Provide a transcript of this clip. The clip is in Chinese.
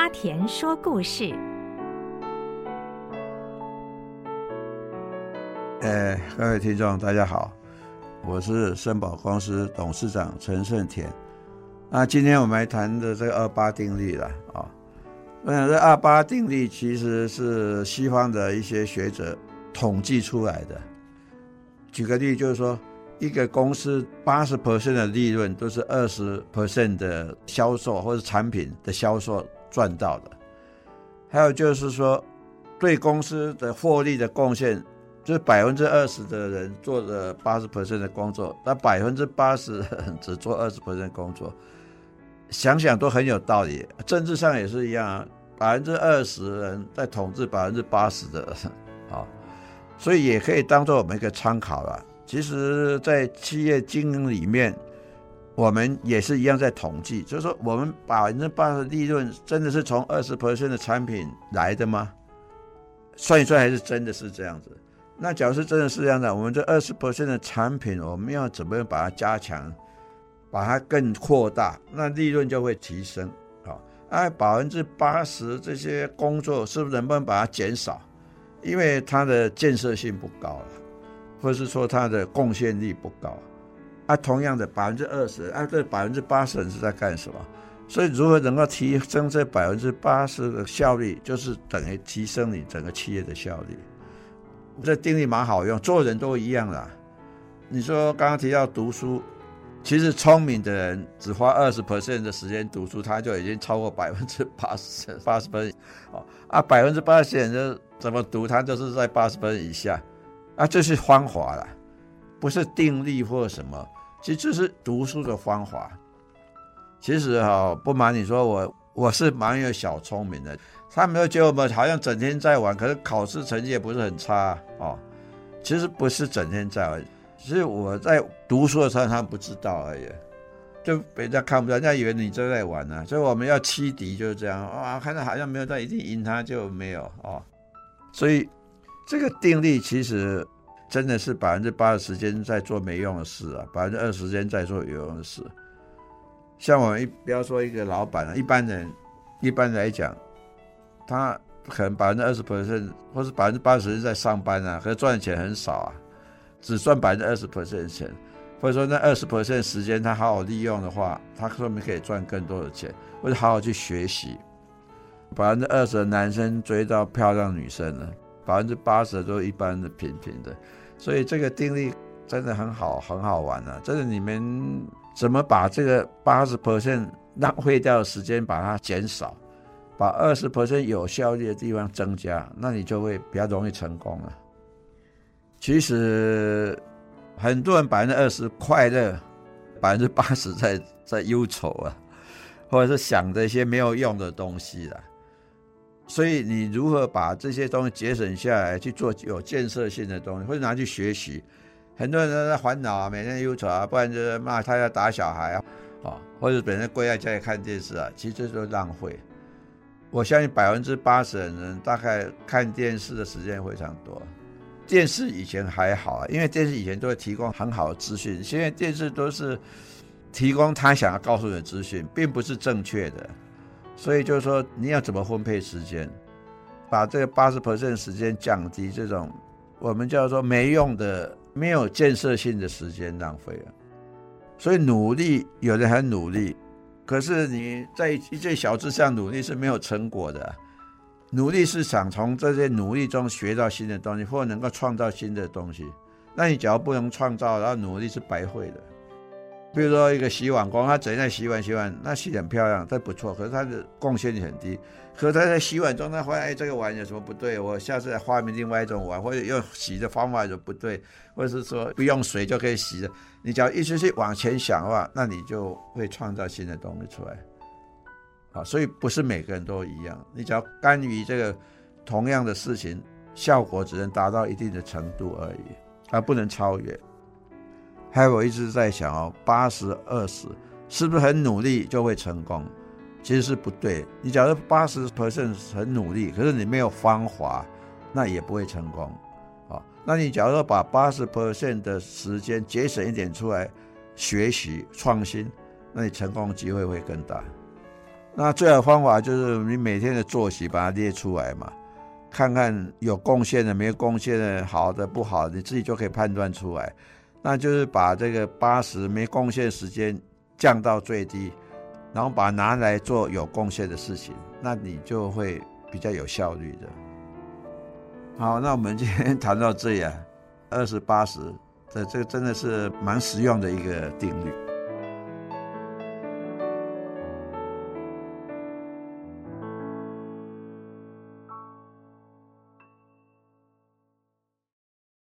阿田说故事。哎，各位听众，大家好，我是森宝公司董事长陈胜田。那今天我们来谈的这个二八定律了啊。我想这二八定律其实是西方的一些学者统计出来的。举个例，就是说。一个公司八十 percent 的利润都是二十 percent 的销售或者产品的销售赚到的。还有就是说，对公司的获利的贡献，就是百分之二十的人做了八十 percent 的工作，那百分之八十 只做二十 percent 工作。想想都很有道理。政治上也是一样啊，百分之二十人在统治百分之八十的人 啊，所以也可以当做我们一个参考了。其实，在企业经营里面，我们也是一样在统计，就是说，我们百分之八十利润真的是从二十 percent 的产品来的吗？算一算，还是真的是这样子？那假如是真的是这样的，我们这二十 percent 的产品，我们要怎么样把它加强，把它更扩大，那利润就会提升啊？那百分之八十这些工作，是不是能不能把它减少？因为它的建设性不高了。或是说它的贡献力不高，啊，同样的百分之二十，啊，这百分之八十人是在干什么？所以如何能够提升这百分之八十的效率，就是等于提升你整个企业的效率。这定律蛮好用，做人都一样啦。你说刚刚提到读书，其实聪明的人只花二十 percent 的时间读书，他就已经超过百分之八十八十分哦，啊，百分之八十人就怎么读，他就是在八十分以下。啊，这是方法啦，不是定力或什么，其实这是读书的方法。其实哈、哦，不瞒你说，我我是蛮有小聪明的。他们都觉得我们好像整天在玩，可是考试成绩也不是很差哦。其实不是整天在玩，只是我在读书的时候，他们不知道而已，就别人家看不到，人家以为你正在玩呢、所以我们要欺敌就是这样啊，看到好像没有，但一定赢他就没有哦。所以。这个定律其实真的是百分之八十时间在做没用的事啊，百分之二十时间在做有用的事。像我们一不要说一个老板啊，一般人一般来讲，他可能百分之二十 percent 或是百分之八十是在上班啊，可是赚的钱很少啊，只赚百分之二十 percent 的钱，或者说那二十 percent 时间他好好利用的话，他说明可以赚更多的钱，或者好好去学习。百分之二十的男生追到漂亮女生了。百分之八十都一般的平平的，所以这个定律真的很好，很好玩啊！就是，你们怎么把这个八十 percent 浪费掉的时间把它减少，把二十 percent 有效率的地方增加，那你就会比较容易成功了。其实很多人百分之二十快乐，百分之八十在在忧愁啊，或者是想着一些没有用的东西了。所以你如何把这些东西节省下来去做有建设性的东西，或者拿去学习？很多人都在烦恼啊，每天忧愁啊，不然就是骂他要打小孩啊，啊，或者本身跪在家里看电视啊，其实这都浪费。我相信百分之八十的人大概看电视的时间非常多。电视以前还好啊，因为电视以前都会提供很好的资讯，现在电视都是提供他想要告诉你的资讯，并不是正确的。所以就是说，你要怎么分配时间，把这个八十 percent 时间降低，这种我们叫做没用的、没有建设性的时间浪费了。所以努力，有人很努力，可是你在一件小事上努力是没有成果的。努力是想从这些努力中学到新的东西，或能够创造新的东西。那你只要不能创造，然后努力是白费的。比如说一个洗碗工，他整天洗碗洗碗，那洗很漂亮，这不错。可是他的贡献率很低。可是他在洗碗中，他发现哎，这个碗有什么不对？我下次再发明另外一种碗，或者用洗的方法有不对，或者是说不用水就可以洗的。你只要一直去往前想的话，那你就会创造新的东西出来。好，所以不是每个人都一样。你只要甘于这个同样的事情，效果只能达到一定的程度而已，而不能超越。还有我一直在想哦，八十二十是不是很努力就会成功？其实是不对。你假如八十 percent 很努力，可是你没有方法，那也不会成功啊。那你假如说把八十 percent 的时间节省一点出来学习创新，那你成功的机会会更大。那最好方法就是你每天的作息把它列出来嘛，看看有贡献的、没有贡献的、好的、不好的，你自己就可以判断出来。那就是把这个八十没贡献时间降到最低，然后把拿来做有贡献的事情，那你就会比较有效率的。好，那我们今天 谈到这里啊，二十八十，这这个真的是蛮实用的一个定律。